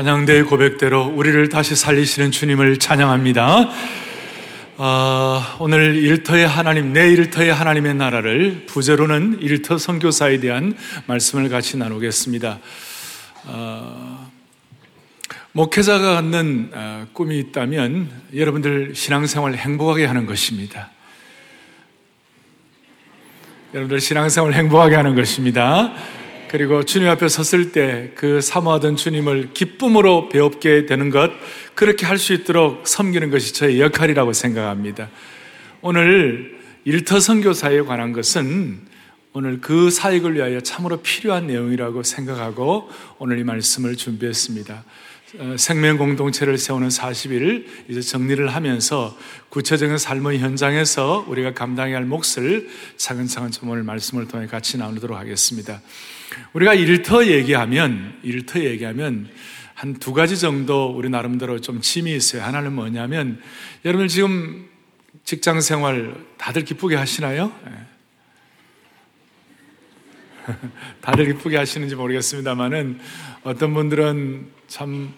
찬양대의 고백대로 우리를 다시 살리시는 주님을 찬양합니다. 아, 오늘 일터의 하나님, 내 일터의 하나님의 나라를 부제로는 일터 선교사에 대한 말씀을 같이 나누겠습니다. 아, 목회자가 갖는 아, 꿈이 있다면 여러분들 신앙생활 행복하게 하는 것입니다. 여러분들 신앙생활 행복하게 하는 것입니다. 그리고 주님 앞에 섰을 때 그 사모하던 주님을 기쁨으로 배웁게 되는 것, 그렇게 할 수 있도록 섬기는 것이 저의 역할이라고 생각합니다. 오늘 일터 선교사에 관한 것은 오늘 그 사역을 위하여 참으로 필요한 내용이라고 생각하고 오늘 이 말씀을 준비했습니다. 어, 생명 공동체를 세우는 40일 이제 정리를 하면서 구체적인 삶의 현장에서 우리가 감당해야 할 몫을 차근차근 좀 오늘 말씀을 통해 같이 나누도록 하겠습니다. 우리가 일터 얘기하면, 일터 얘기하면 한 두 가지 정도 우리 나름대로 좀 짐이 있어요. 하나는 뭐냐면, 여러분 지금 직장 생활 다들 기쁘게 하시나요? 예. 다들 기쁘게 하시는지 모르겠습니다만은 어떤 분들은 참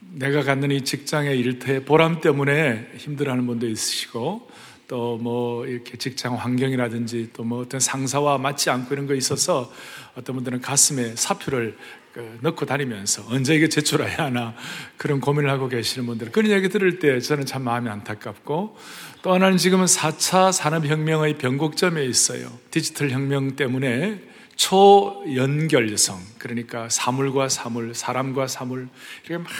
내가 갖는 이 직장의 일터의 보람 때문에 힘들어하는 분도 있으시고 또 뭐 이렇게 직장 환경이라든지 또 뭐 어떤 상사와 맞지 않고 이런 거 있어서 어떤 분들은 가슴에 사표를 그 넣고 다니면서 언제 이게 제출해야 하나 그런 고민을 하고 계시는 분들 그런 얘기 들을 때 저는 참 마음이 안타깝고 또 하나는 지금은 4차 산업혁명의 변곡점에 있어요. 디지털 혁명 때문에 초연결성 그러니까 사물과 사물, 사람과 사물 이렇게 막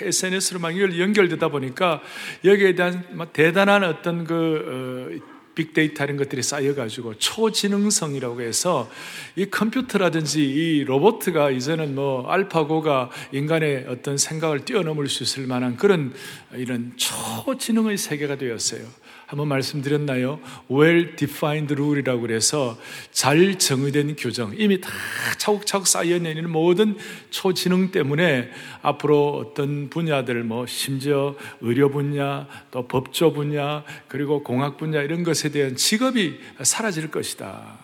SNS로 막 연결되다 보니까 여기에 대한 대단한 어떤 그 어, 빅데이터 이런 것들이 쌓여가지고 초지능성이라고 해서 이 컴퓨터라든지 이 로봇가 이제는 뭐 알파고가 인간의 어떤 생각을 뛰어넘을 수 있을 만한 그런 이런 초지능의 세계가 되었어요. 한번 말씀드렸나요? well defined rule이라고 그래서 잘 정의된 규정, 이미 다 차곡차곡 쌓여내는 모든 초지능 때문에 앞으로 어떤 분야들, 뭐, 심지어 의료 분야, 또 법조 분야, 그리고 공학 분야 이런 것에 대한 직업이 사라질 것이다.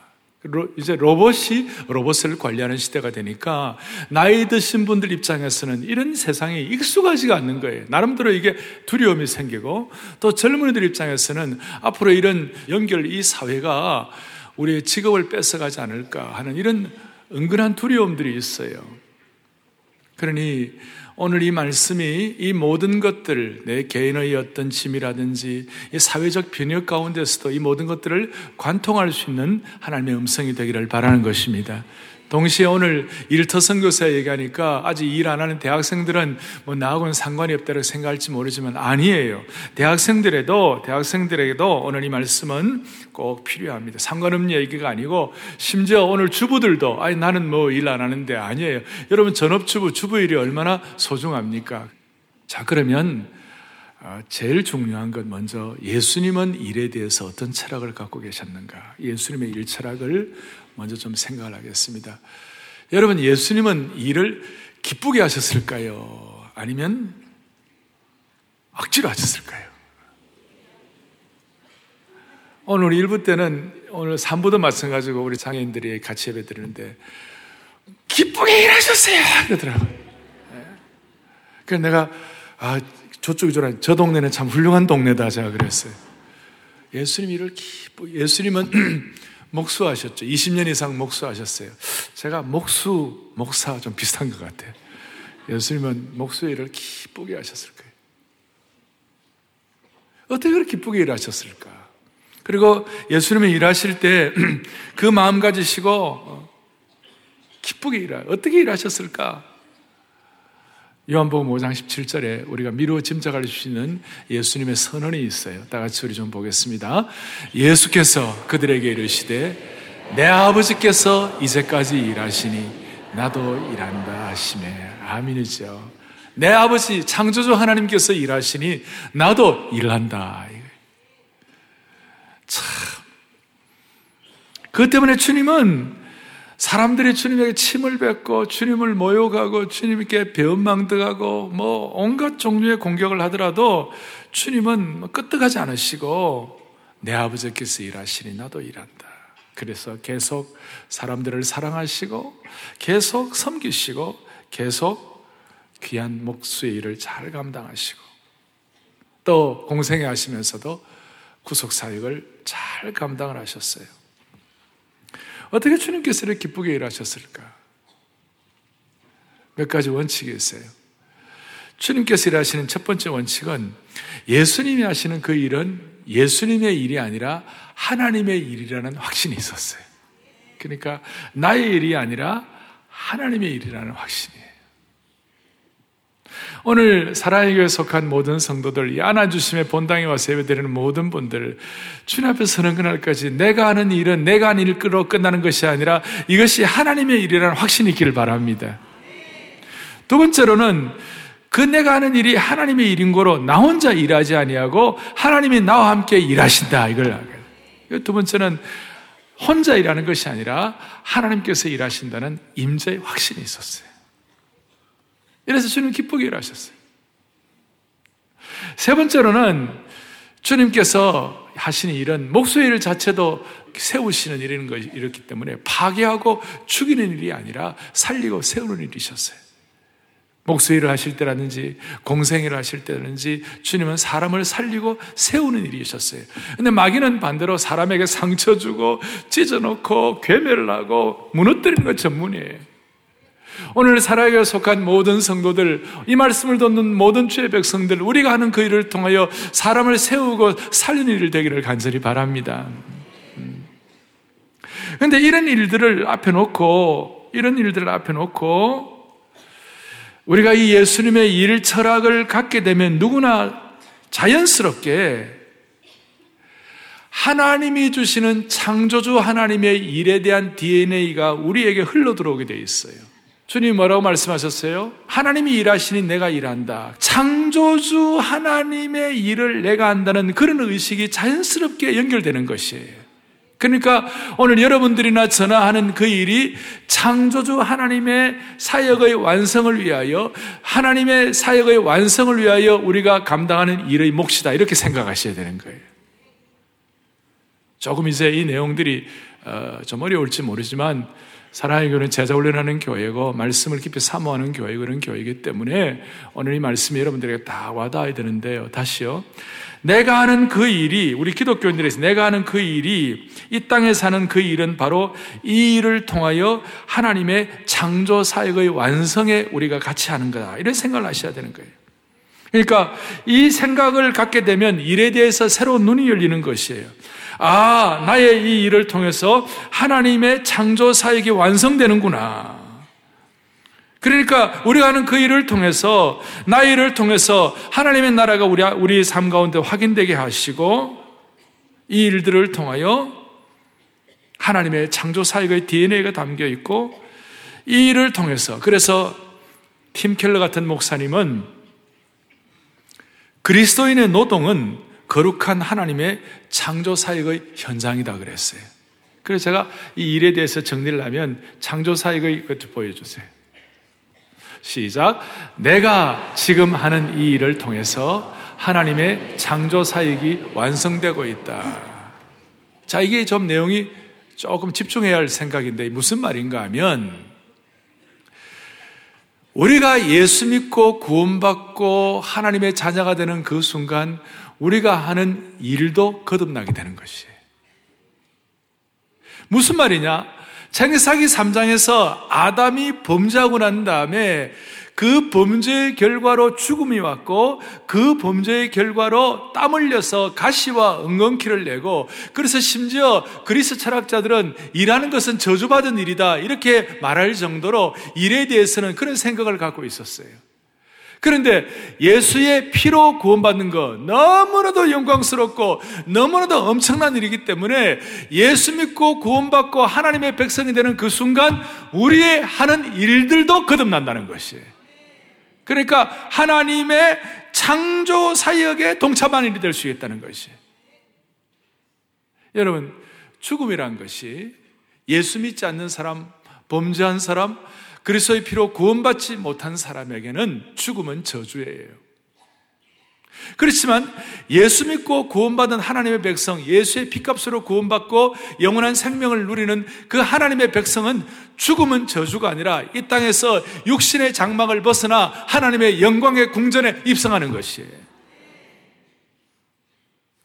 이제 로봇이 로봇을 관리하는 시대가 되니까 나이 드신 분들 입장에서는 이런 세상이 익숙하지가 않는 거예요. 나름대로 이게 두려움이 생기고 또 젊은이들 입장에서는 앞으로 이런 연결 이 사회가 우리의 직업을 뺏어가지 않을까 하는 이런 은근한 두려움들이 있어요. 그러니 오늘 이 말씀이 이 모든 것들, 내 개인의 어떤 짐이라든지 이 사회적 변혁 가운데서도 이 모든 것들을 관통할 수 있는 하나님의 음성이 되기를 바라는 것입니다. 동시에 오늘 일터 선교사 얘기하니까 아직 일 안 하는 대학생들은 뭐 나하고는 상관이 없다고 생각할지 모르지만 아니에요. 대학생들에도, 대학생들에게도 오늘 이 말씀은 꼭 필요합니다. 상관없는 얘기가 아니고 심지어 오늘 주부들도 아니 나는 뭐 일 안 하는데 아니에요. 여러분 전업주부, 주부 일이 얼마나 소중합니까? 자, 그러면 어, 제일 중요한 건 먼저 예수님은 일에 대해서 어떤 철학을 갖고 계셨는가? 예수님의 일 철학을 먼저 좀 생각을 하겠습니다. 여러분, 예수님은 일을 기쁘게 하셨을까요? 아니면 억지로 하셨을까요? 오늘 1부 때는 오늘 3부도 마찬가지고 우리 장애인들이 같이 예배 드리는데 기쁘게 일하셨어요! 그러더라고요. 네. 그래서 내가 아, 저쪽이 저라 저 동네는 참 훌륭한 동네다 제가 그랬어요. 예수님 일을 기쁘 예수님은 목수하셨죠. 20년 이상 목수하셨어요. 제가 목수, 목사 좀 비슷한 것 같아요. 예수님은 목수 일을 기쁘게 하셨을 거예요. 어떻게 그렇게 기쁘게 일하셨을까? 그리고 예수님이 일하실 때 그 마음 가지시고 어, 기쁘게 일하 어떻게 일하셨을까? 요한복음 5장 17절에 우리가 미루어 짐작할 수 있는 예수님의 선언이 있어요. 다 같이 우리 좀 보겠습니다. 예수께서 그들에게 이르시되 내 아버지께서 이제까지 일하시니 나도 일한다 하시네. 아멘이죠. 내 아버지 창조주 하나님께서 일하시니 나도 일한다. 참. 그 때문에 주님은 사람들이 주님에게 침을 뱉고 주님을 모욕하고 주님께 배은망덕하고 뭐 온갖 종류의 공격을 하더라도 주님은 뭐 끄떡하지 않으시고 내 아버지께서 일하시니 나도 일한다. 그래서 계속 사람들을 사랑하시고 계속 섬기시고 계속 귀한 목수의 일을 잘 감당하시고 또 공생애 하시면서도 구속 사역을 잘 감당을 하셨어요. 어떻게 주님께서 이렇게 기쁘게 일하셨을까? 몇 가지 원칙이 있어요. 주님께서 일하시는 첫 번째 원칙은 예수님이 하시는 그 일은 예수님의 일이 아니라 하나님의 일이라는 확신이 있었어요. 그러니까 나의 일이 아니라 하나님의 일이라는 확신이에요. 오늘 사랑의 교회 속한 모든 성도들, 이 안아주심의 본당에 와서 예배드리는 모든 분들, 주님 앞에 서는 그날까지 내가 하는 일은 내가 하는 일로 끝나는 것이 아니라 이것이 하나님의 일이라는 확신이 있기를 바랍니다. 두 번째로는 그 내가 하는 일이 하나님의 일인 거로 나 혼자 일하지 아니하고 하나님이 나와 함께 일하신다 이걸 알아요. 두 번째는 혼자 일하는 것이 아니라 하나님께서 일하신다는 임재의 확신이 있었어요. 이래서 주님 기쁘게 일하셨어요. 세 번째로는 주님께서 하시는 일은 목수의 일 자체도 세우시는 일인 것이 이렇기 때문에 파괴하고 죽이는 일이 아니라 살리고 세우는 일이셨어요. 목수 일을 하실 때라든지 공생일을 하실 때라든지 주님은 사람을 살리고 세우는 일이셨어요. 근데 마귀는 반대로 사람에게 상처 주고 찢어놓고 괴멸을 하고 무너뜨리는 것 전문이에요. 오늘 살아에 속한 모든 성도들, 이 말씀을 듣는 모든 주의 백성들, 우리가 하는 그 일을 통하여 사람을 세우고 살리는 일 되기를 간절히 바랍니다. 그런데 음. 이런 일들을 앞에 놓고, 이런 일들을 앞에 놓고, 우리가 이 예수님의 일 철학을 갖게 되면 누구나 자연스럽게 하나님이 주시는 창조주 하나님의 일에 대한 DNA가 우리에게 흘러 들어오게 되어 있어요. 주님 뭐라고 말씀하셨어요? 하나님이 일하시니 내가 일한다. 창조주 하나님의 일을 내가 한다는 그런 의식이 자연스럽게 연결되는 것이에요. 그러니까 오늘 여러분들이나 저나 하는 그 일이 창조주 하나님의 사역의 완성을 위하여 하나님의 사역의 완성을 위하여 우리가 감당하는 일의 몫이다. 이렇게 생각하셔야 되는 거예요. 조금 이제 이 내용들이 어, 좀 어려울지 모르지만 사랑의 교회는 제자 훈련하는 교회고 말씀을 깊이 사모하는 교회 그런 교회이기 때문에 오늘 이 말씀이 여러분들에게 다 와닿아야 되는데요. 다시요. 내가 하는 그 일이 우리 기독교인들에서 내가 하는 그 일이 이 땅에 사는 그 일은 바로 이 일을 통하여 하나님의 창조 사역의 완성에 우리가 같이 하는 거다. 이런 생각을 하셔야 되는 거예요. 그러니까 이 생각을 갖게 되면 일에 대해서 새로운 눈이 열리는 것이에요. 아, 나의 이 일을 통해서 하나님의 창조 사역이 완성되는구나. 그러니까 우리가 하는 그 일을 통해서 나의 일을 통해서 하나님의 나라가 우리 우리 삶 가운데 확인되게 하시고 이 일들을 통하여 하나님의 창조 사역의 DNA가 담겨 있고 이 일을 통해서 그래서 팀 켈러 같은 목사님은 그리스도인의 노동은 거룩한 하나님의 창조 사역의 현장이다 그랬어요. 그래서 제가 이 일에 대해서 정리를 하면 창조 사역의 것을 보여주세요. 시작. 내가 지금 하는 이 일을 통해서 하나님의 창조 사역이 완성되고 있다. 자, 이게 좀 내용이 조금 집중해야 할 생각인데 무슨 말인가 하면 우리가 예수 믿고 구원받고 하나님의 자녀가 되는 그 순간 우리가 하는 일도 거듭나게 되는 것이에요. 무슨 말이냐? 창세기 3장에서 아담이 범죄하고 난 다음에 그 범죄의 결과로 죽음이 왔고 그 범죄의 결과로 땀 흘려서 가시와 엉겅퀴를 내고 그래서 심지어 그리스 철학자들은 일하는 것은 저주받은 일이다 이렇게 말할 정도로 일에 대해서는 그런 생각을 갖고 있었어요. 그런데 예수의 피로 구원받는 것 너무나도 영광스럽고 너무나도 엄청난 일이기 때문에 예수 믿고 구원받고 하나님의 백성이 되는 그 순간 우리의 하는 일들도 거듭난다는 것이에요. 그러니까 하나님의 창조 사역에 동참한 일이 될 수 있다는 것이에요. 여러분, 죽음이란 것이 예수 믿지 않는 사람, 범죄한 사람, 그리스도의 피로 구원받지 못한 사람에게는 죽음은 저주예요. 그렇지만 예수 믿고 구원받은 하나님의 백성, 예수의 피값으로 구원받고 영원한 생명을 누리는 그 하나님의 백성은 죽음은 저주가 아니라 이 땅에서 육신의 장막을 벗어나 하나님의 영광의 궁전에 입성하는 것이에요.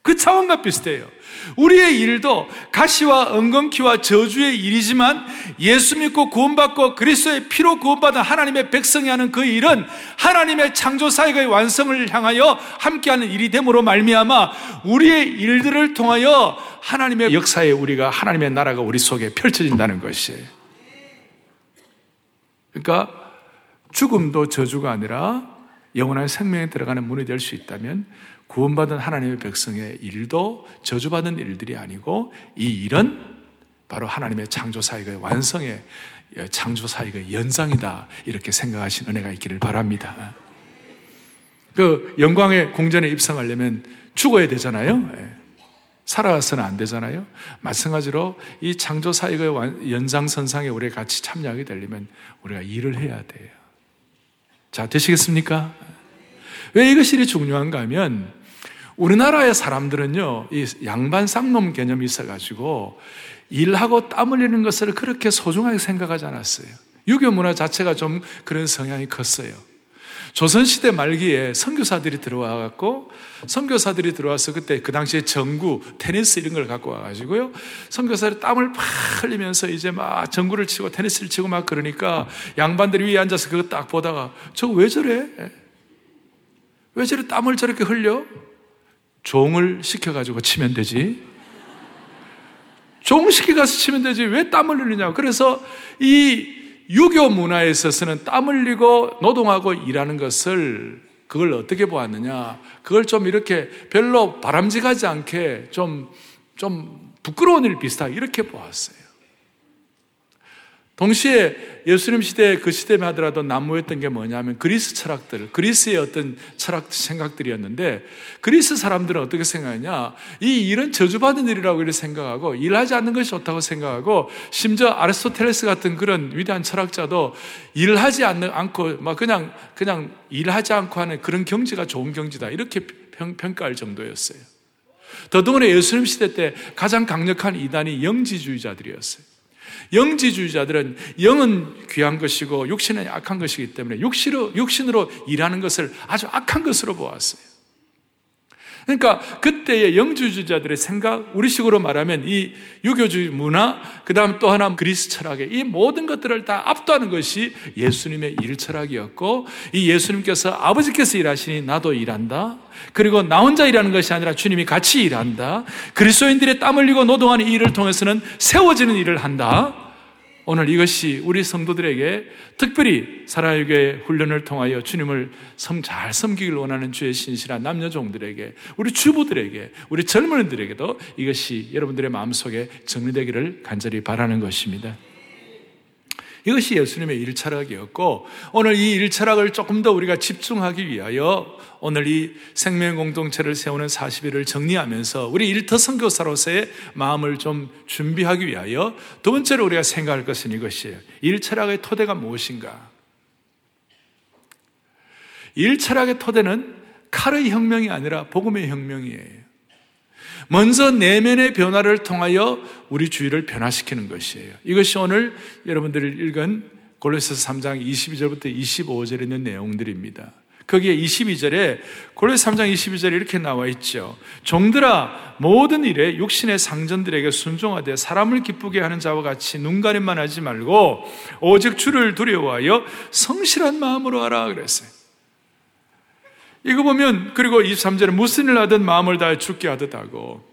그 차원과 비슷해요. 우리의 일도 가시와 엉겅퀴와 저주의 일이지만 예수 믿고 구원받고 그리스도의 피로 구원받은 하나님의 백성이 하는 그 일은 하나님의 창조 사역의 완성을 향하여 함께하는 일이 됨으로 말미암아 우리의 일들을 통하여 하나님의 역사에 우리가 하나님의 나라가 우리 속에 펼쳐진다는 것이에요. 그러니까 죽음도 저주가 아니라 영원한 생명에 들어가는 문이 될 수 있다면 구원받은 하나님의 백성의 일도 저주받은 일들이 아니고 이 일은 바로 하나님의 창조 사역의 완성의 창조 사역의 연상이다. 이렇게 생각하신 은혜가 있기를 바랍니다. 그 영광의 공전에 입성하려면 죽어야 되잖아요. 예. 살아서는 안 되잖아요. 마찬가지로 이 창조 사역의 연장선상에 우리가 같이 참여하게 되려면 우리가 일을 해야 돼요. 자, 되시겠습니까? 왜 이것이 중요한가 하면 우리나라의 사람들은요, 이 양반 쌍놈 개념이 있어가지고 일하고 땀 흘리는 것을 그렇게 소중하게 생각하지 않았어요. 유교 문화 자체가 좀 그런 성향이 컸어요. 조선시대 말기에 선교사들이 들어와갖고, 선교사들이 들어와서 그때 그 당시에 전구, 테니스 이런 걸 갖고 와가지고요. 선교사들이 땀을 팍 흘리면서 이제 막 전구를 치고 테니스를 치고 막 그러니까 양반들이 위에 앉아서 그거 딱 보다가 저거 왜 저래? 왜 저래 땀을 저렇게 흘려? 종을 시켜가지고 치면 되지. 종 시켜가서 치면 되지. 왜 땀을 흘리냐고. 그래서 이 유교 문화에 있어서는 땀 흘리고 노동하고 일하는 것을 그걸 어떻게 보았느냐. 그걸 좀 이렇게 별로 바람직하지 않게 좀, 좀 부끄러운 일 비슷하게 이렇게 보았어요. 동시에 예수님 시대 그 시대만 하더라도 난무했던 게 뭐냐면 그리스 철학들, 그리스의 어떤 철학 생각들이었는데 그리스 사람들은 어떻게 생각하냐? 이 일은 저주받은 일이라고 이렇게 생각하고 일하지 않는 것이 좋다고 생각하고 심지어 아리스토텔레스 같은 그런 위대한 철학자도 일하지 않는 않고 막 그냥 그냥 일하지 않고 하는 그런 경지가 좋은 경지다 이렇게 평, 평가할 정도였어요. 더더구나 예수님 시대 때 가장 강력한 이단이 영지주의자들이었어요. 영지주의자들은 영은 귀한 것이고 육신은 악한 것이기 때문에 육신으로 일하는 것을 아주 악한 것으로 보았어요. 그러니까 그때의 영주주의자들의 생각, 우리식으로 말하면 이 유교주의 문화, 그 다음 또 하나 그리스 철학의 이 모든 것들을 다 압도하는 것이 예수님의 일 철학이었고, 이 예수님께서 아버지께서 일하시니 나도 일한다. 그리고 나 혼자 일하는 것이 아니라 주님이 같이 일한다. 그리스도인들의 땀 흘리고 노동하는 이 일을 통해서는 세워지는 일을 한다. 오늘 이것이 우리 성도들에게 특별히 사랑의 훈련을 통하여 주님을 잘 섬기길 원하는 주의 신실한 남녀 종들에게 우리 주부들에게 우리 젊은이들에게도 이것이 여러분들의 마음속에 정리되기를 간절히 바라는 것입니다. 이것이 예수님의 일철학이었고 오늘 이 일철학을 조금 더 우리가 집중하기 위하여 오늘 이 생명 공동체를 세우는 40일을 정리하면서 우리 일터 선교사로서의 마음을 좀 준비하기 위하여 두 번째로 우리가 생각할 것은 이것이에요. 일철학의 토대가 무엇인가? 일철학의 토대는 칼의 혁명이 아니라 복음의 혁명이에요. 먼저 내면의 변화를 통하여 우리 주위를 변화시키는 것이에요. 이것이 오늘 여러분들이 읽은 골로새서 3장 22절부터 25절에 있는 내용들입니다. 거기에 22절에 골로새 3장 22절에 이렇게 나와 있죠. 종들아 모든 일에 육신의 상전들에게 순종하되 사람을 기쁘게 하는 자와 같이 눈가림만 하지 말고 오직 주를 두려워하여 성실한 마음으로 하라 그랬어요. 이거 보면 그리고 23절에 무슨 일 하든 마음을 다해 죽게 하듯 하고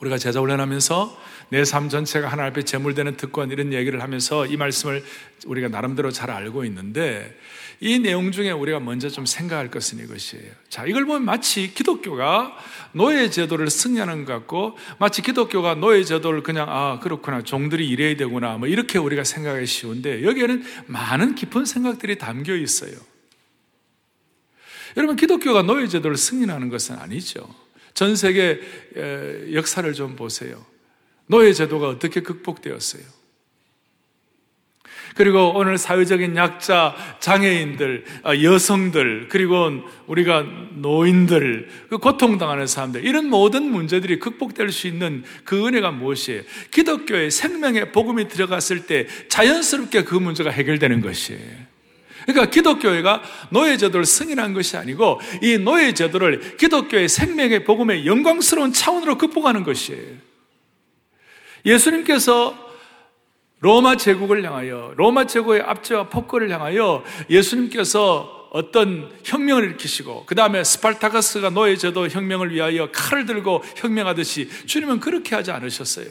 우리가 제자 훈련하면서 내 삶 전체가 하나 앞에 제물되는 특권 이런 얘기를 하면서 이 말씀을 우리가 나름대로 잘 알고 있는데 이 내용 중에 우리가 먼저 좀 생각할 것은 이것이에요. 자, 이걸 보면 마치 기독교가 노예 제도를 승리하는 것 같고 마치 기독교가 노예 제도를 그냥 아, 그렇구나. 종들이 일해야 되구나. 뭐 이렇게 우리가 생각하기 쉬운데 여기에는 많은 깊은 생각들이 담겨 있어요. 여러분, 기독교가 노예제도를 승인하는 것은 아니죠. 전 세계 역사를 좀 보세요. 노예제도가 어떻게 극복되었어요? 그리고 오늘 사회적인 약자, 장애인들, 아, 여성들, 그리고 우리가 노인들, 그 고통당하는 사람들, 이런 모든 문제들이 극복될 수 있는 그 은혜가 무엇이에요? 기독교의 생명의 복음이 들어갔을 때 자연스럽게 그 문제가 해결되는 것이에요. 그러니까 기독교회가 노예 제도를 승인한 것이 아니고 이 노예 제도를 기독교의 생명의 복음의 영광스러운 차원으로 극복하는 것이에요. 예수님께서 로마 제국을 향하여 로마 제국의 압제와 폭거를 향하여 예수님께서 어떤 혁명을 일으키시고 그 다음에 스파르타쿠스가 노예제도 혁명을 위하여 칼을 들고 혁명하듯이 주님은 그렇게 하지 않으셨어요.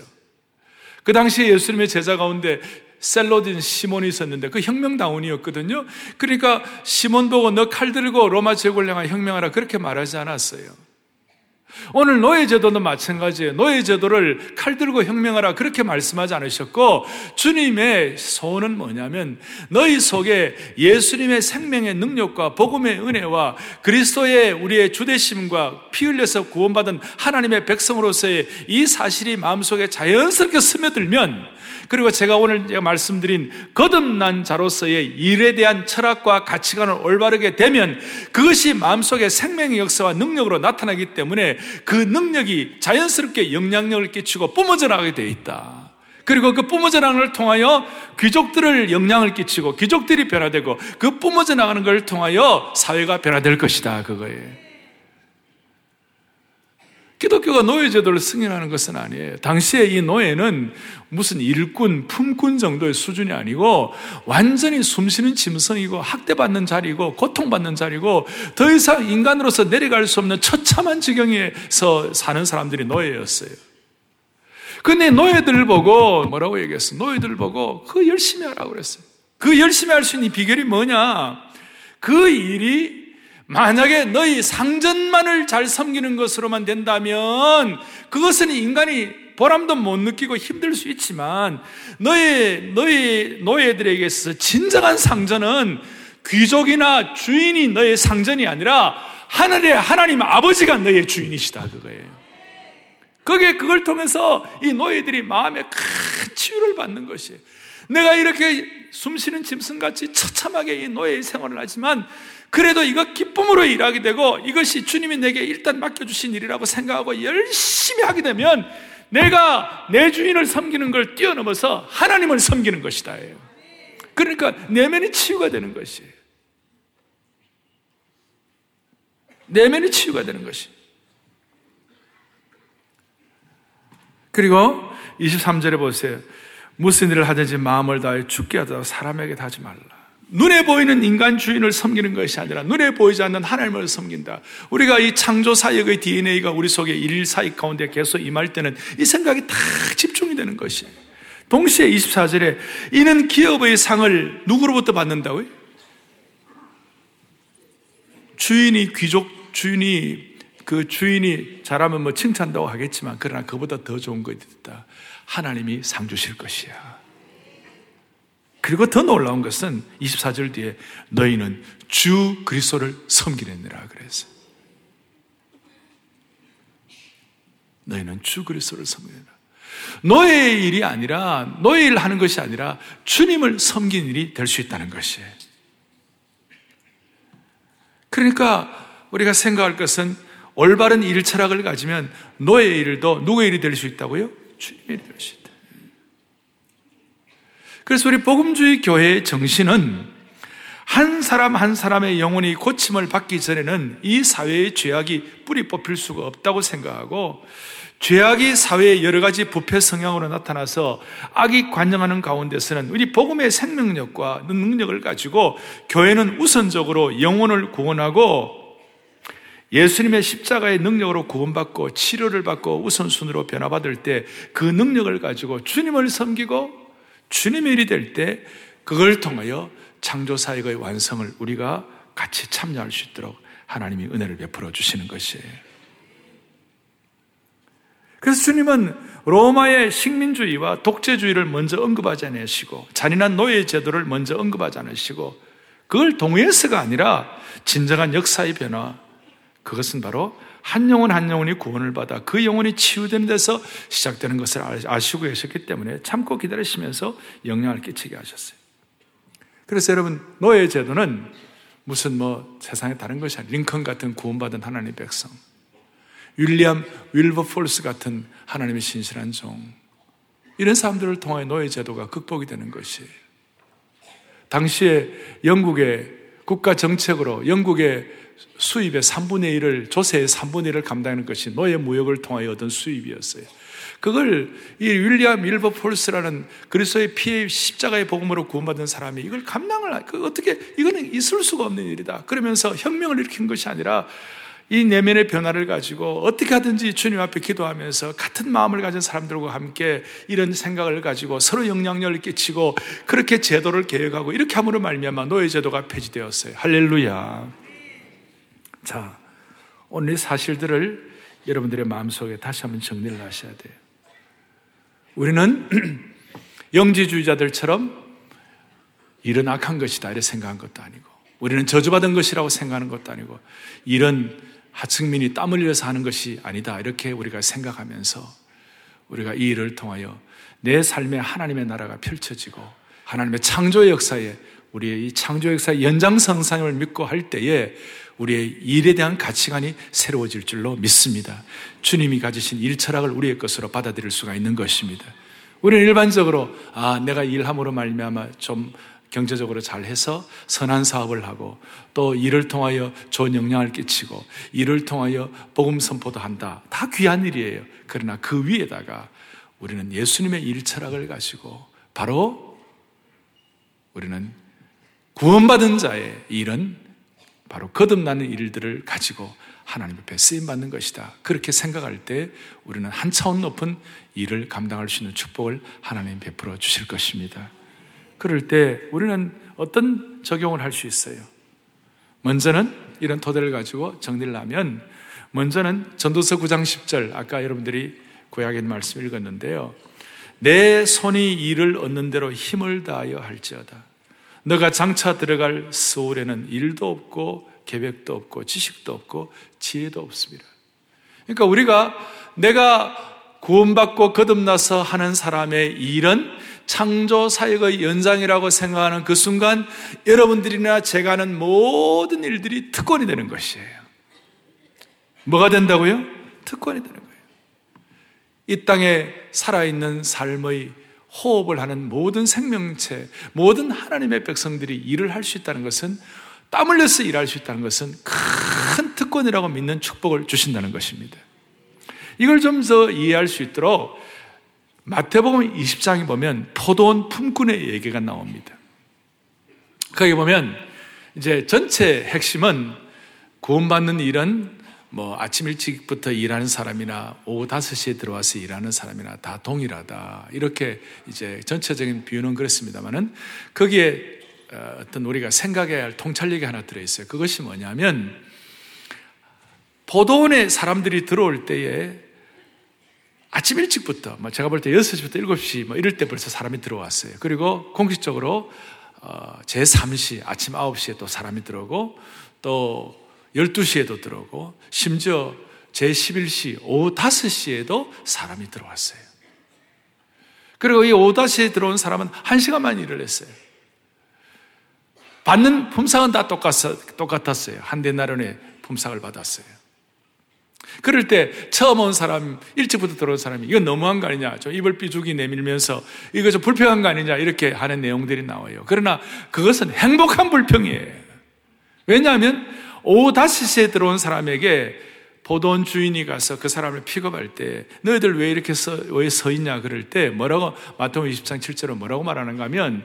그 당시에 예수님의 제자 가운데 셀로딘 시몬이 있었는데 그 혁명다운이었거든요. 그러니까 시몬 보고 너 칼 들고 로마 제국을 향하여 혁명하라 그렇게 말하지 않았어요. 오늘 노예제도도 마찬가지예요. 노예제도를 칼 들고 혁명하라 그렇게 말씀하지 않으셨고 주님의 소원은 뭐냐면 너희 속에 예수님의 생명의 능력과 복음의 은혜와 그리스도의 우리의 주대심과 피 흘려서 구원받은 하나님의 백성으로서의 이 사실이 마음속에 자연스럽게 스며들면 그리고 제가 오늘 말씀드린 거듭난 자로서의 일에 대한 철학과 가치관을 올바르게 되면 그것이 마음속에 생명의 역사와 능력으로 나타나기 때문에 그 능력이 자연스럽게 영향력을 끼치고 뿜어져 나가게 되어 있다. 그리고 그 뿜어져 나가는 걸 통하여 귀족들을 영향을 끼치고 귀족들이 변화되고 그 뿜어져 나가는 걸 통하여 사회가 변화될 것이다. 그거예요. 기독교가 노예제도를 승인하는 것은 아니에요. 당시에 이 노예는 무슨 일꾼, 품꾼 정도의 수준이 아니고 완전히 숨쉬는 짐승이고 학대받는 자리고 고통받는 자리고 더 이상 인간으로서 내려갈 수 없는 처참한 지경에서 사는 사람들이 노예였어요. 근데 노예들 보고 뭐라고 얘기했어? 노예들 보고 그 열심히 하라고 그랬어요. 그 열심히 할 수 있는 비결이 뭐냐? 그 일이 만약에 너희 상전만을 잘 섬기는 것으로만 된다면 그것은 인간이 보람도 못 느끼고 힘들 수 있지만 너희 너희 노예들에게 서 진정한 상전은 귀족이나 주인이 너의 상전이 아니라 하늘의 하나님 아버지가 너의 주인이시다 그거예요. 그게 그걸 통해서 이 노예들이 마음에 큰 치유를 받는 것이에요. 내가 이렇게 숨쉬는 짐승같이 처참하게 이 노예의 생활을 하지만 그래도 이거 기쁨으로 일하게 되고 이것이 주님이 내게 일단 맡겨주신 일이라고 생각하고 열심히 하게 되면 내가 내 주인을 섬기는 걸 뛰어넘어서 하나님을 섬기는 것이다. 그러니까 내면이 치유가 되는 것이에요. 내면이 치유가 되는 것이. 그리고 23절에 보세요. 무슨 일을 하든지 마음을 다해 죽게 하다 사람에게 하지 말라. 눈에 보이는 인간 주인을 섬기는 것이 아니라 눈에 보이지 않는 하나님을 섬긴다. 우리가 이 창조 사역의 DNA가 우리 속에 일 사역 가운데 계속 임할 때는 이 생각이 다 집중이 되는 것이. 동시에 24절에 이는 기업의 상을 누구로부터 받는다고요? 주인이 귀족 주인이 그 주인이 잘하면 뭐 칭찬다고 하겠지만 그러나 그보다 더 좋은 것이 있다. 하나님이 상 주실 것이야. 그리고 더 놀라운 것은 24절 뒤에 너희는 주 그리스도를 섬기느니라 그래서 너희는 주 그리스도를 섬기느라 너의 일이 아니라 너의 일을 하는 것이 아니라 주님을 섬기는 일이 될 수 있다는 것이에요. 그러니까 우리가 생각할 것은 올바른 일 철학을 가지면 너의 일도 누구의 일이 될 수 있다고요? 주님의 일이 될 수 있다. 그래서 우리 복음주의 교회의 정신은 한 사람 한 사람의 영혼이 고침을 받기 전에는 이 사회의 죄악이 뿌리 뽑힐 수가 없다고 생각하고 죄악이 사회의 여러 가지 부패 성향으로 나타나서 악이 관영하는 가운데서는 우리 복음의 생명력과 능력을 가지고 교회는 우선적으로 영혼을 구원하고 예수님의 십자가의 능력으로 구원받고 치료를 받고 우선순위로 변화받을 때 그 능력을 가지고 주님을 섬기고 주님의 일이 될 때 그걸 통하여 창조 사역의 완성을 우리가 같이 참여할 수 있도록 하나님이 은혜를 베풀어 주시는 것이에요. 그래서 주님은 로마의 식민주의와 독재주의를 먼저 언급하지 않으시고 잔인한 노예 제도를 먼저 언급하지 않으시고 그걸 동의해서가 아니라 진정한 역사의 변화 그것은 바로 한 영혼 한 영혼이 구원을 받아 그 영혼이 치유되는 데서 시작되는 것을 아시고 계셨기 때문에 참고 기다리시면서 영향을 끼치게 하셨어요. 그래서 여러분, 노예 제도는 무슨 뭐 세상에 다른 것이 아니라 링컨 같은 구원받은 하나님의 백성, 윌리엄 윌버폴스 같은 하나님의 신실한 종, 이런 사람들을 통해 노예 제도가 극복이 되는 것이에요. 당시에 영국의 국가 정책으로 영국의 수입의 3분의 1을, 조세의 3분의 1을 감당하는 것이 노예 무역을 통하여 얻은 수입이었어요. 그걸 이 윌리엄 밀버폴스라는 그리스도의 피해 십자가의 복음으로 구원받은 사람이 이걸 감당을 그 어떻게 이거는 있을 수가 없는 일이다. 그러면서 혁명을 일으킨 것이 아니라 이 내면의 변화를 가지고 어떻게 하든지 주님 앞에 기도하면서 같은 마음을 가진 사람들과 함께 이런 생각을 가지고 서로 영향력을 끼치고 그렇게 제도를 개혁하고 이렇게 함으로 말미암아 노예 제도가 폐지되었어요. 할렐루야. 자, 오늘 이 사실들을 여러분들의 마음속에 다시 한번 정리를 하셔야 돼요. 우리는 영지주의자들처럼 이런 악한 것이다 이렇게 생각한 것도 아니고 우리는 저주받은 것이라고 생각하는 것도 아니고 이런 하층민이 땀 흘려서 하는 것이 아니다. 이렇게 우리가 생각하면서 우리가 이 일을 통하여 내 삶에 하나님의 나라가 펼쳐지고 하나님의 창조의 역사에 우리의 이 창조 역사의 연장선상을 믿고 할 때에 우리의 일에 대한 가치관이 새로워질 줄로 믿습니다. 주님이 가지신 일 철학을 우리의 것으로 받아들일 수가 있는 것입니다. 우리는 일반적으로 아 내가 일함으로 말미암아 좀 경제적으로 잘 해서 선한 사업을 하고 또 이를 통하여 좋은 영향을 끼치고 이를 통하여 복음 선포도 한다. 다 귀한 일이에요. 그러나 그 위에다가 우리는 예수님의 일 철학을 가지고 바로 우리는 구원받은 자의 일은 바로 거듭나는 일들을 가지고 하나님 앞에 쓰임 받는 것이다. 그렇게 생각할 때 우리는 한 차원 높은 일을 감당할 수 있는 축복을 하나님 베풀어 주실 것입니다. 그럴 때 우리는 어떤 적용을 할 수 있어요? 먼저는 이런 토대를 가지고 정리를 하면 먼저는 전도서 9장 10절 아까 여러분들이 구약의 말씀 읽었는데요. 내 손이 일을 얻는 대로 힘을 다하여 할지어다. 너가 장차 들어갈 서울에는 일도 없고 계획도 없고 지식도 없고 지혜도 없습니다. 그러니까 우리가 내가 구원받고 거듭나서 하는 사람의 일은 창조 사역의 연장이라고 생각하는 그 순간 여러분들이나 제가 하는 모든 일들이 특권이 되는 것이에요. 뭐가 된다고요? 특권이 되는 거예요. 이 땅에 살아있는 삶의 호흡을 하는 모든 생명체, 모든 하나님의 백성들이 일을 할 수 있다는 것은 땀 흘려서 일할 수 있다는 것은 큰 특권이라고 믿는 축복을 주신다는 것입니다. 이걸 좀 더 이해할 수 있도록 마태복음 20장에 보면 포도원 품꾼의 얘기가 나옵니다. 거기 보면 이제 전체 핵심은 구원받는 일은 뭐 아침 일찍부터 일하는 사람이나 오후 5시에 들어와서 일하는 사람이나 다 동일하다. 이렇게 이제 전체적인 비유는 그렇습니다만은 거기에 어, 어떤 우리가 생각해야 할 통찰력이 하나 들어있어요. 그것이 뭐냐면 포도원에 사람들이 들어올 때에 아침 일찍부터, 뭐 제가 볼 때 6시부터 7시 뭐 이럴 때 벌써 사람이 들어왔어요. 그리고 공식적으로 어, 제3시 아침 9시에 또 사람이 들어오고 또 12시에도 들어오고 심지어 제11시 오후 5시에도 사람이 들어왔어요. 그리고 이 오후 5시에 들어온 사람은 1시간만 일을 했어요. 받는 품상은 다 똑같았어요. 한 대나련의 품상을 받았어요. 그럴 때 처음 온 사람, 일찍부터 들어온 사람이 이건 너무한 거 아니냐, 좀 입을 삐죽이 내밀면서 이거 좀 불평한 거 아니냐 이렇게 하는 내용들이 나와요. 그러나 그것은 행복한 불평이에요. 왜냐하면 5시에 들어온 사람에게 보돈 주인이 가서 그 사람을 픽업할 때 너희들 왜 이렇게 서, 왜 서 있냐 그럴 때 뭐라고 마태복음 20장 7절은 뭐라고 말하는가 하면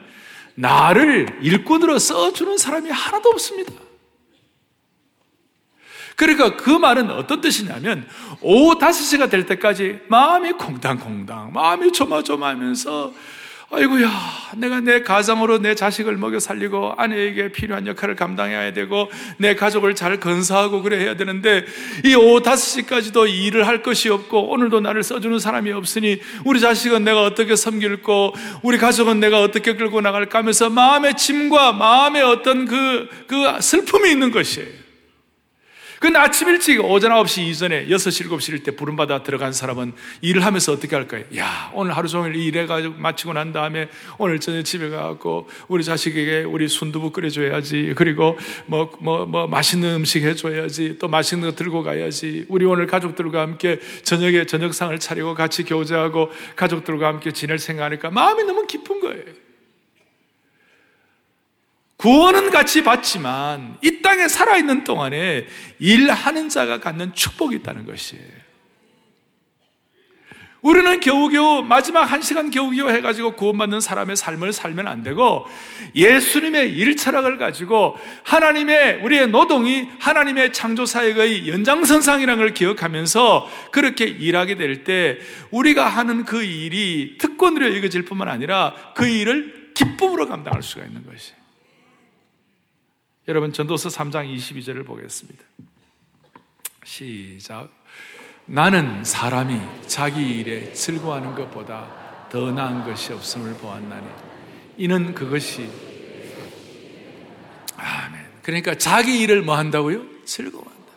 나를 일꾼으로 써주는 사람이 하나도 없습니다. 그러니까 그 말은 어떤 뜻이냐면 오후 5시가 될 때까지 마음이 콩당콩당, 마음이 조마조마하면서 아이고야, 내가 내 가정으로 내 자식을 먹여 살리고 아내에게 필요한 역할을 감당해야 되고 내 가족을 잘 건사하고 그래 해야 되는데 이 오후 5시까지도 일을 할 것이 없고 오늘도 나를 써주는 사람이 없으니 우리 자식은 내가 어떻게 섬길고 우리 가족은 내가 어떻게 끌고 나갈까 하면서 마음의 짐과 마음의 어떤 그, 그 슬픔이 있는 것이에요. 근데 아침 일찍 오전 9시 이전에 6시, 7시일 때 부름받아 들어간 사람은 일을 하면서 어떻게 할까요? 야, 오늘 하루 종일 일해가지고 마치고 난 다음에 오늘 저녁 집에 가고 우리 자식에게 우리 순두부 끓여줘야지. 그리고 뭐, 뭐, 뭐 맛있는 음식 해줘야지. 또 맛있는 거 들고 가야지. 우리 오늘 가족들과 함께 저녁에 저녁상을 차리고 같이 교제하고 가족들과 함께 지낼 생각하니까 마음이 너무 깊은 거예요. 구원은 같이 받지만 이 땅에 살아있는 동안에 일하는 자가 갖는 축복이 있다는 것이에요. 우리는 겨우겨우 마지막 한 시간 겨우겨우 해가지고 구원받는 사람의 삶을 살면 안 되고 예수님의 일 철학을 가지고 하나님의 우리의 노동이 하나님의 창조 사역의 연장선상이라는 걸 기억하면서 그렇게 일하게 될 때 우리가 하는 그 일이 특권으로 여겨질 뿐만 아니라 그 일을 기쁨으로 감당할 수가 있는 것이에요. 여러분 전도서 3장 22절을 보겠습니다. 시작. 나는 사람이 자기 일에 즐거워하는 것보다 더 나은 것이 없음을 보았나니 이는 그것이 아멘. 그러니까 자기 일을 뭐 한다고요? 즐거워한다.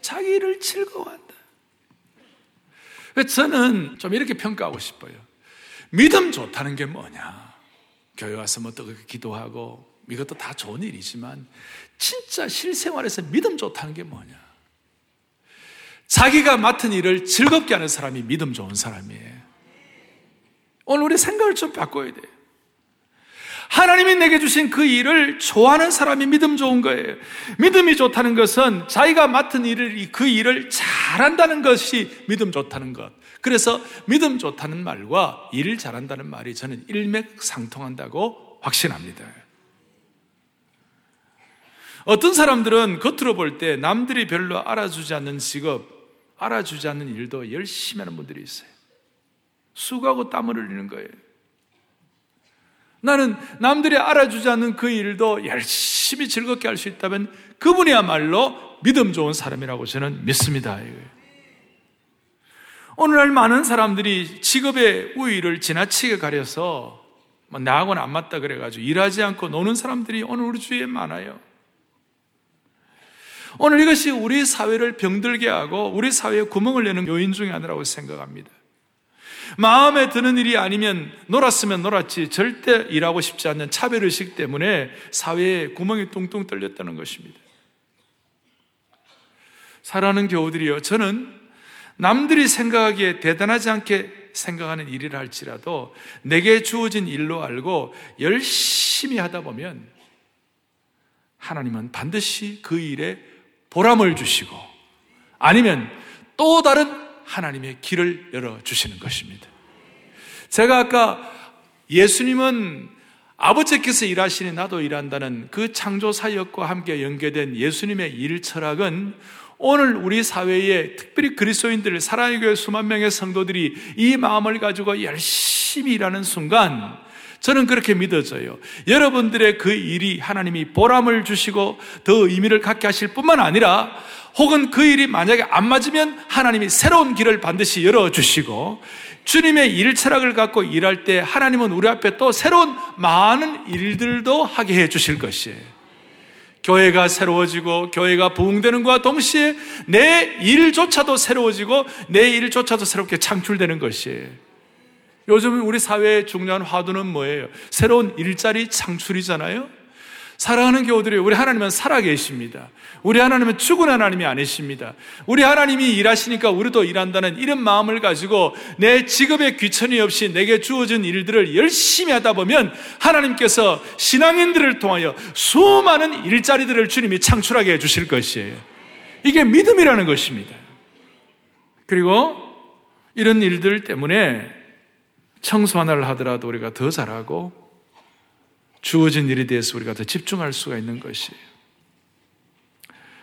자기 일을 즐거워한다. 저는 좀 이렇게 평가하고 싶어요. 믿음 좋다는 게 뭐냐? 교회 와서 뭐또 기도하고 이것도 다 좋은 일이지만 진짜 실생활에서 믿음 좋다는 게 뭐냐? 자기가 맡은 일을 즐겁게 하는 사람이 믿음 좋은 사람이에요. 오늘 우리 생각을 좀 바꿔야 돼요. 하나님이 내게 주신 그 일을 좋아하는 사람이 믿음 좋은 거예요. 믿음이 좋다는 것은 자기가 맡은 일을, 그 일을 잘한다는 것이 믿음 좋다는 것. 그래서 믿음 좋다는 말과 일을 잘한다는 말이 저는 일맥상통한다고 확신합니다. 어떤 사람들은 겉으로 볼 때 남들이 별로 알아주지 않는 직업, 알아주지 않는 일도 열심히 하는 분들이 있어요. 수고하고 땀을 흘리는 거예요. 나는 남들이 알아주지 않는 그 일도 열심히 즐겁게 할 수 있다면 그분이야말로 믿음 좋은 사람이라고 저는 믿습니다. 오늘날 많은 사람들이 직업의 우위를 지나치게 가려서 뭐 나하고는 안 맞다 그래가지고 일하지 않고 노는 사람들이 오늘 우리 주위에 많아요. 오늘 이것이 우리 사회를 병들게 하고 우리 사회에 구멍을 내는 요인 중에 하나라고 생각합니다. 마음에 드는 일이 아니면 놀았으면 놀았지 절대 일하고 싶지 않는 차별의식 때문에 사회에 구멍이 뚱뚱 뚫렸다는 것입니다. 사랑하는 교우들이요. 저는 남들이 생각하기에 대단하지 않게 생각하는 일이라 할지라도 내게 주어진 일로 알고 열심히 하다 보면 하나님은 반드시 그 일에 보람을 주시고 아니면 또 다른 하나님의 길을 열어주시는 것입니다. 제가 아까 예수님은 아버지께서 일하시니 나도 일한다는 그 창조 사역과 함께 연계된 예수님의 일 철학은 오늘 우리 사회에 특별히 그리스도인들 사랑의 교회 수만 명의 성도들이 이 마음을 가지고 열심히 일하는 순간 저는 그렇게 믿어져요. 여러분들의 그 일이 하나님이 보람을 주시고 더 의미를 갖게 하실 뿐만 아니라 혹은 그 일이 만약에 안 맞으면 하나님이 새로운 길을 반드시 열어주시고 주님의 일 철학을 갖고 일할 때 하나님은 우리 앞에 또 새로운 많은 일들도 하게 해 주실 것이에요. 교회가 새로워지고 교회가 부흥되는 것과 동시에 내 일조차도 새로워지고 내 일조차도 새롭게 창출되는 것이에요. 요즘 우리 사회의 중요한 화두는 뭐예요? 새로운 일자리 창출이잖아요? 사랑하는 교우들이 우리 하나님은 살아계십니다. 우리 하나님은 죽은 하나님이 아니십니다. 우리 하나님이 일하시니까 우리도 일한다는 이런 마음을 가지고 내 직업에 귀천이 없이 내게 주어진 일들을 열심히 하다 보면 하나님께서 신앙인들을 통하여 수많은 일자리들을 주님이 창출하게 해 주실 것이에요. 이게 믿음이라는 것입니다. 그리고 이런 일들 때문에 청소 하나를 하더라도 우리가 더 잘하고 주어진 일에 대해서 우리가 더 집중할 수가 있는 것이에요.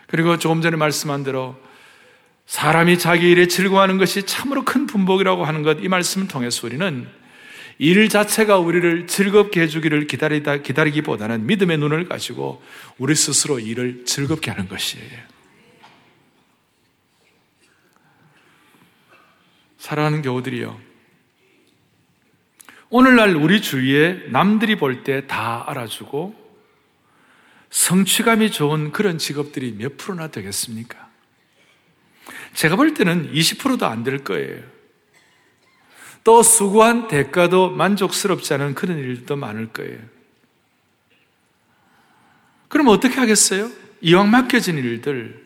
그리고 조금 전에 말씀한 대로 사람이 자기 일에 즐거워하는 것이 참으로 큰 분복이라고 하는 것, 이 말씀을 통해서 우리는 일 자체가 우리를 즐겁게 해주기를 기다리다, 기다리기보다는 믿음의 눈을 가지고 우리 스스로 일을 즐겁게 하는 것이에요. 사랑하는 교우들이요. 오늘날 우리 주위에 남들이 볼 때 다 알아주고 성취감이 좋은 그런 직업들이 몇 프로나 되겠습니까? 제가 볼 때는 20%도 안 될 거예요. 또 수고한 대가도 만족스럽지 않은 그런 일도 많을 거예요. 그럼 어떻게 하겠어요? 이왕 맡겨진 일들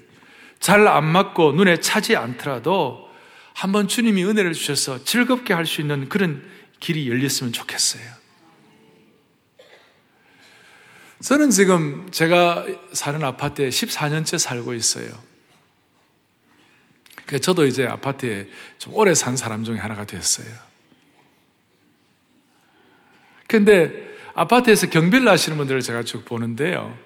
잘 안 맞고 눈에 차지 않더라도 한번 주님이 은혜를 주셔서 즐겁게 할 수 있는 그런 길이 열렸으면 좋겠어요. 저는 지금 제가 사는 아파트에 14년째 살고 있어요. 저도 이제 아파트에 좀 오래 산 사람 중에 하나가 됐어요. 근데 아파트에서 경비를 하시는 분들을 제가 쭉 보는데요.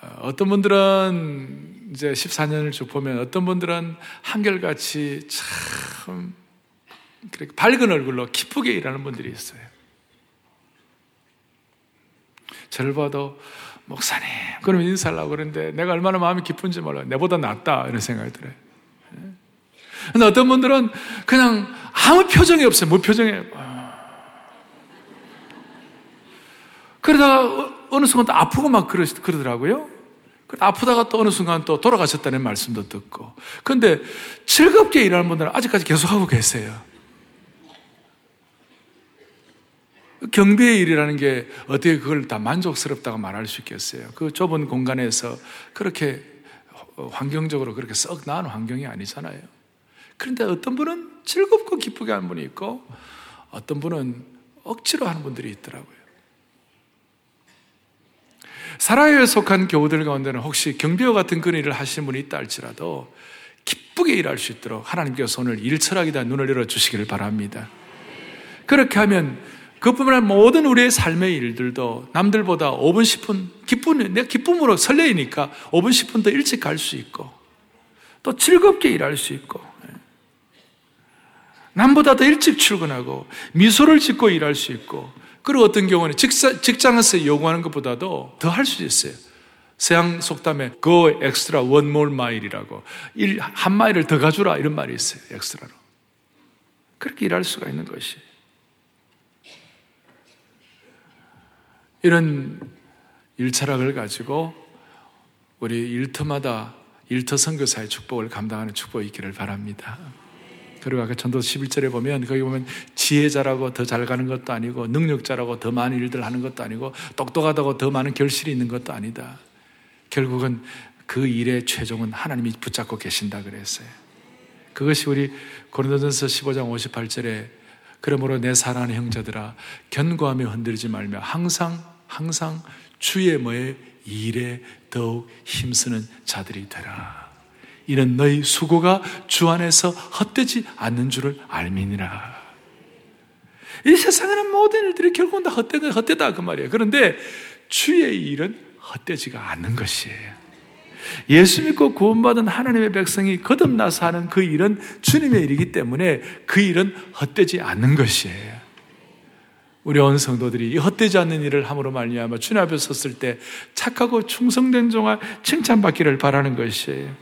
어, 어떤 분들은 이제 14년을 쭉 보면 어떤 분들은 한결같이 참 밝은 얼굴로 기쁘게 일하는 분들이 있어요. 저를 봐도 목사님, 그럼 인사를 하고 그러는데 내가 얼마나 마음이 기쁜지 몰라. 내보다 낫다. 이런 생각이 들어요. 예. 근데 어떤 분들은 그냥 아무 표정이 없어요. 무표정이에요. 그러다가 어, 어느 순간 또 아프고 막 그러, 그러더라고요. 아프다가 또 어느 순간 또 돌아가셨다는 말씀도 듣고. 근데 즐겁게 일하는 분들은 아직까지 계속하고 계세요. 경비의 일이라는 게 어떻게 그걸 다 만족스럽다고 말할 수 있겠어요? 그 좁은 공간에서 그렇게 환경적으로 그렇게 썩 나은 환경이 아니잖아요. 그런데 어떤 분은 즐겁고 기쁘게 하는 분이 있고 어떤 분은 억지로 하는 분들이 있더라고요. 사라에 속한 교우들 가운데는 혹시 경비와 같은 그런 일을 하시는 분이 있다 할지라도 기쁘게 일할 수 있도록 하나님께서 오늘 일철학이다 눈을 열어 주시기를 바랍니다. 그렇게 하면 그뿐만 아니라 모든 우리의 삶의 일들도 남들보다 5분, 10분, 기쁨, 내가 기쁨으로 설레이니까 5분, 10분 더 일찍 갈 수 있고, 또 즐겁게 일할 수 있고, 예. 남보다 더 일찍 출근하고, 미소를 짓고 일할 수 있고, 그리고 어떤 경우는 직장, 에서 요구하는 것보다도 더 할 수 있어요. 서양 속담에 go extra one more mile이라고, 일, 한 마일을 더 가주라 이런 말이 있어요. 엑스트라로. 그렇게 일할 수가 있는 것이. 이런 일철학을 가지고 우리 일터마다 일터 선교사의 축복을 감당하는 축복이 있기를 바랍니다. 그리고 아까 전도 11절에 보면 거기 보면 지혜자라고 더 잘 가는 것도 아니고 능력자라고 더 많은 일들 하는 것도 아니고 똑똑하다고 더 많은 결실이 있는 것도 아니다. 결국은 그 일의 최종은 하나님이 붙잡고 계신다 그랬어요. 그것이 우리 고린도전서 15장 58절에 그러므로 내 사랑하는 형제들아 견고하며 흔들지 말며 항상 항상 주의 뭐에 일에 더욱 힘쓰는 자들이 되라. 이는 너희 수고가 주 안에서 헛되지 않는 줄을 알미니라. 이 세상에는 모든 일들이 결국은 다 헛되다, 헛되다 그 말이에요. 그런데 주의 일은 헛되지가 않는 것이에요. 예수 믿고 구원받은 하나님의 백성이 거듭나서 하는 그 일은 주님의 일이기 때문에 그 일은 헛되지 않는 것이에요. 우리 온 성도들이 이 헛되지 않는 일을 함으로 말미암아 주님 앞에 섰을 때 착하고 충성된 종아 칭찬받기를 바라는 것이에요.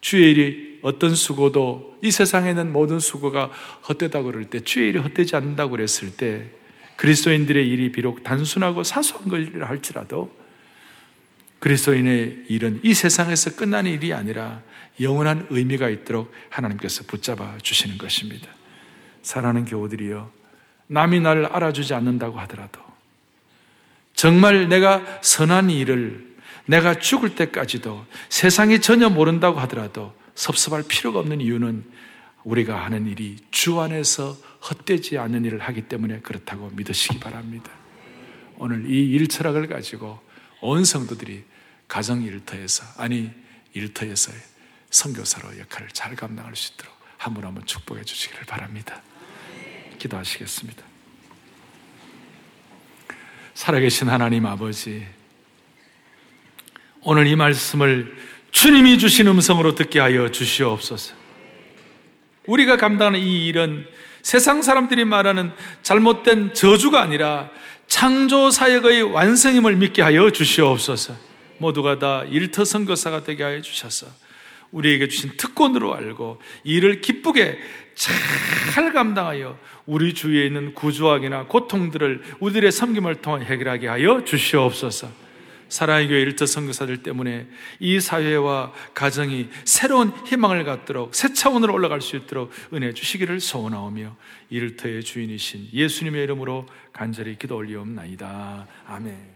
주의 일이 어떤 수고도 이 세상에 는 모든 수고가 헛되다고 그럴 때 주의 일이 헛되지 않는다고 그랬을 때 그리스도인들의 일이 비록 단순하고 사소한 것이라 할지라도 그리스도인의 일은 이 세상에서 끝나는 일이 아니라 영원한 의미가 있도록 하나님께서 붙잡아 주시는 것입니다. 사랑하는 교우들이여, 남이 나를 알아주지 않는다고 하더라도, 정말 내가 선한 일을 내가 죽을 때까지도 세상이 전혀 모른다고 하더라도 섭섭할 필요가 없는 이유는 우리가 하는 일이 주 안에서 헛되지 않는 일을 하기 때문에 그렇다고 믿으시기 바랍니다. 오늘 이 일철학을 가지고 온 성도들이 가정 일터에서 아니 일터에서의 선교사로 역할을 잘 감당할 수 있도록 한 분 한 분 축복해 주시기를 바랍니다. 기도하시겠습니다. 살아계신 하나님 아버지, 오늘 이 말씀을 주님이 주신 음성으로 듣게 하여 주시옵소서. 우리가 감당하는 이 일은 세상 사람들이 말하는 잘못된 저주가 아니라 창조 사역의 완성임을 믿게 하여 주시옵소서. 모두가 다 일터 선거사가 되게 하여 주셔서 우리에게 주신 특권으로 알고 이를 기쁘게 잘 감당하여 우리 주위에 있는 구조학이나 고통들을 우리들의 섬김을 통해 해결하게 하여 주시옵소서. 사랑의 교회 일터 선교사들 때문에 이 사회와 가정이 새로운 희망을 갖도록 새 차원으로 올라갈 수 있도록 은혜 주시기를 소원하오며 일터의 주인이신 예수님의 이름으로 간절히 기도 올리옵나이다. 아멘.